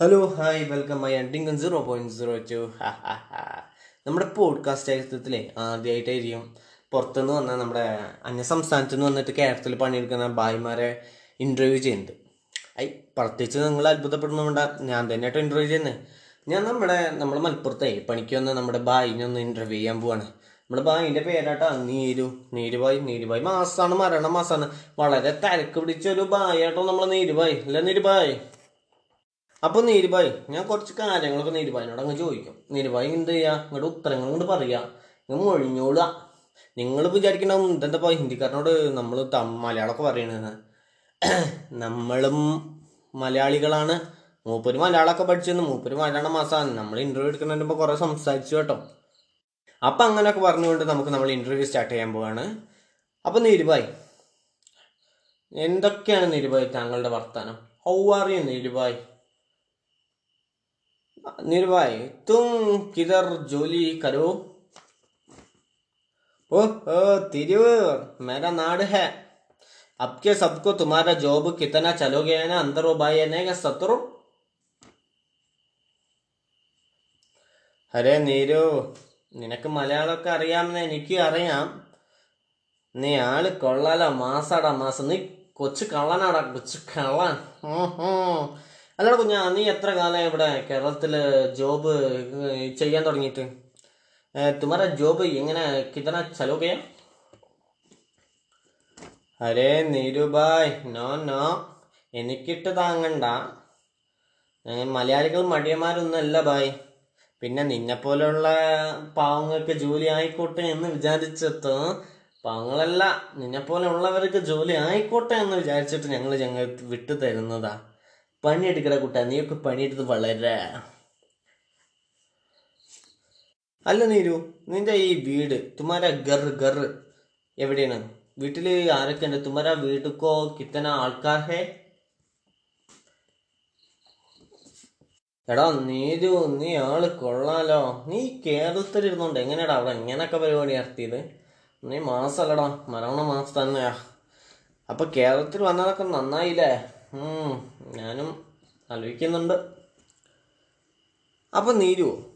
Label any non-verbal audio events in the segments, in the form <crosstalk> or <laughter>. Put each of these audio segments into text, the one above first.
Hello hi welcome my ending zero point zero two നമ്മുടെ podcast ചരിത്രത്തിലെ ആദ്യമായിട്ടായിരിക്കും പുറത്തുനിന്ന് വന്ന നമ്മുടെ അന്യ സംസ്ഥാനത്ത് നിന്ന് വന്നിട്ട് കേരളത്തിൽ പണിയെടുക്കുന്ന ഭായിമാരെ ഇന്റർവ്യൂ ചെയ്യുന്നത്. ഐ പ്രത്യേകിച്ച് നിങ്ങൾ അത്ഭുതപ്പെടുന്നുണ്ട ഞാൻ തന്നെയായിട്ട് ഇന്റർവ്യൂ ചെയ്യുന്നത് ഞാൻ നമ്മുടെ നമ്മുടെ മലപ്പുറത്തെ പണിക്ക് വന്ന നമ്മുടെ ബായിനെ ഒന്ന് ഇന്റർവ്യൂ ചെയ്യാൻ പോവാണ്. നമ്മുടെ ഭായിന്റെ പേരാട്ടാ നീരു. നീരുബായി നീരുബായി മാസമാണ് മരണ മാസമാണ് വളരെ തിരക്ക് പിടിച്ച ഒരു ബായാട്ടോ നമ്മളെ നീരുബായി അല്ല നീരുബായി അപ്പൊ നീരുബായി ഞാൻ കുറച്ച് കാര്യങ്ങളൊക്കെ നീരുബായിനോട് അങ്ങ് ചോദിക്കും. നീരുബായി എന്ത് ചെയ്യാ നിങ്ങളുടെ ഉത്തരങ്ങൾ കൊണ്ട് പറയാ. നിങ്ങൾ മൊഴിഞ്ഞോളുക. നിങ്ങൾ വിചാരിക്കണം ഇതെന്താ ഹിന്ദിക്കാരനോട് നമ്മൾ മലയാളമൊക്കെ പറയണെന്ന്. <clears throat> നമ്മളും മലയാളികളാണ്. മൂപ്പര് മലയാളമൊക്കെ പഠിച്ചെന്ന് മൂപ്പര് മലയാളം മാസമാണ് നമ്മൾ ഇന്റർവ്യൂ എടുക്കുന്നതിന് കുറെ സംസാരിച്ചു കേട്ടോ. അപ്പൊ അങ്ങനെയൊക്കെ പറഞ്ഞുകൊണ്ട് നമുക്ക് നമ്മൾ ഇന്റർവ്യൂ സ്റ്റാർട്ട് ചെയ്യാൻ പോവാണ്. അപ്പൊ നീരുബായി എന്തൊക്കെയാണ് നീരുബായി താങ്കളുടെ വർത്താനം? ഹൗ ആർ യു നീരുബായി निर्भय तुम किधर जोली करो ओ ओ तिरुवर मेरा नाड है अब के सबको तुम्हारा जॉब कितना चलोगे है ना अंदर वो भाई है ना सत्रह അരെ നീരു നിനക്ക് മലയാളമൊക്കെ അറിയാമെന്ന് എനിക്കും അറിയാം നീ ആള് കൊള്ളാലോ മാസാടാ മാസം നീ കൊച്ചു കള്ളനാടാ കൊച്ചു കള്ളൻ ഉം ഉം. അല്ലടാ കുഞ്ഞാ നീ എത്ര കാലം ഇവിടെ കേരളത്തിൽ ജോബ് ചെയ്യാൻ തുടങ്ങിയിട്ട്? തുമാരാ ജോബ് എങ്ങനെ കിതന ചലോകയ അരേ നീരുബായ് നോ നോ. എനിക്കിട്ട് താങ്ങണ്ട. മലയാളികൾ മടിയന്മാരൊന്നല്ല ബായ്. പിന്നെ നിന്നെ പോലെയുള്ള പാവങ്ങൾക്ക് ജോലി ആയിക്കോട്ടെ എന്ന് വിചാരിച്ചിട്ട് പാവങ്ങളല്ല നിന്നെ പോലെ ഉള്ളവർക്ക് ജോലി ആയിക്കോട്ടെ എന്ന് വിചാരിച്ചിട്ട് ഞങ്ങൾ ഞങ്ങൾ വിട്ടു തരുന്നതാ. പണിയെടുക്കട കുട്ട. നീയൊക്കെ പണിയെടുത്ത് വളരെ. അല്ല നീരു നിന്റെ ഈ വീട് തുമാര ഗർ ഗർ എവിടെയാണ്? വീട്ടിൽ ആരൊക്കെ ഉണ്ട് തുമാര വീട്ടുക്കോ കിത്തന ആൾക്കാർ ഹേ എടാ നീരു നീ ആൾ കൊള്ളാലോ. നീ കേരളത്തിൽ ഇരുന്നോണ്ട് എങ്ങനെയാടാ അവിടെ ഇങ്ങനൊക്കെ പരിപാടി നടത്തിയത്? നീ മാസല്ലടാ. മരണ മാസം തന്നെയാ. അപ്പൊ കേരളത്തിൽ വന്നതൊക്കെ നന്നായില്ലേ? ഞാനും ആലോചിക്കുന്നുണ്ട്. അപ്പൊ നീരുവോ?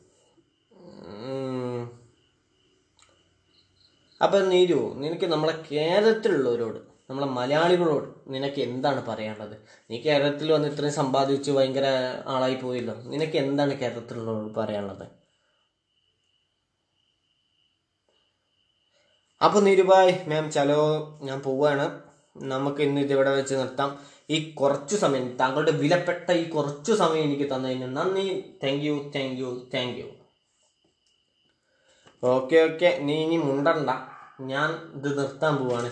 അപ്പൊ നീരു നിനക്ക് നമ്മളെ കേരളത്തിലുള്ളവരോട് നമ്മളെ മലയാളികളോട് നിനക്ക് എന്താണ് പറയാനുള്ളത്? നീ കേരളത്തിൽ വന്ന് ഇത്രയും സമ്പാദിച്ച് ഭയങ്കര ആളായി പോയില്ലോ. നിനക്ക് എന്താണ് കേരളത്തിലുള്ളവരോട് പറയാനുള്ളത്? അപ്പൊ നീരുബായ് മാം ചലോ ഞാൻ പോവാണ്. നമുക്ക് ഇന്ന് ഇതിവിടെ വെച്ച് നിർത്താം. ഈ കുറച്ചു സമയം താങ്കളുടെ വിലപ്പെട്ട ഈ കുറച്ചു സമയം എനിക്ക് തന്നതിന് നന്ദി. Thank you thank you thank you okay okay നീ ഇനി മുണ്ടണ്ട. ഞാൻ ഇത് നിർത്താൻ പോവാണ്.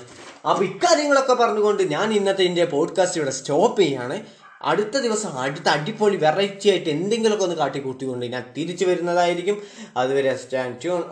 അപ്പൊ ഇക്കാര്യങ്ങളൊക്കെ പറഞ്ഞുകൊണ്ട് ഞാൻ ഇന്നത്തെ എന്റെ പോഡ്കാസ്റ്റ് ഇവിടെ സ്റ്റോപ്പ് ചെയ്യാണ്. അടുത്ത ദിവസം അടുത്ത അടിപൊളി വെറൈറ്റി ആയിട്ട് എന്തെങ്കിലുമൊക്കെ ഒന്ന് കാട്ടിക്കൂട്ടിക്കൊണ്ട് ഞാൻ തിരിച്ചു വരുന്നതായിരിക്കും. അതുവരെ സ്റ്റാൻഡ് ട്യൂൺ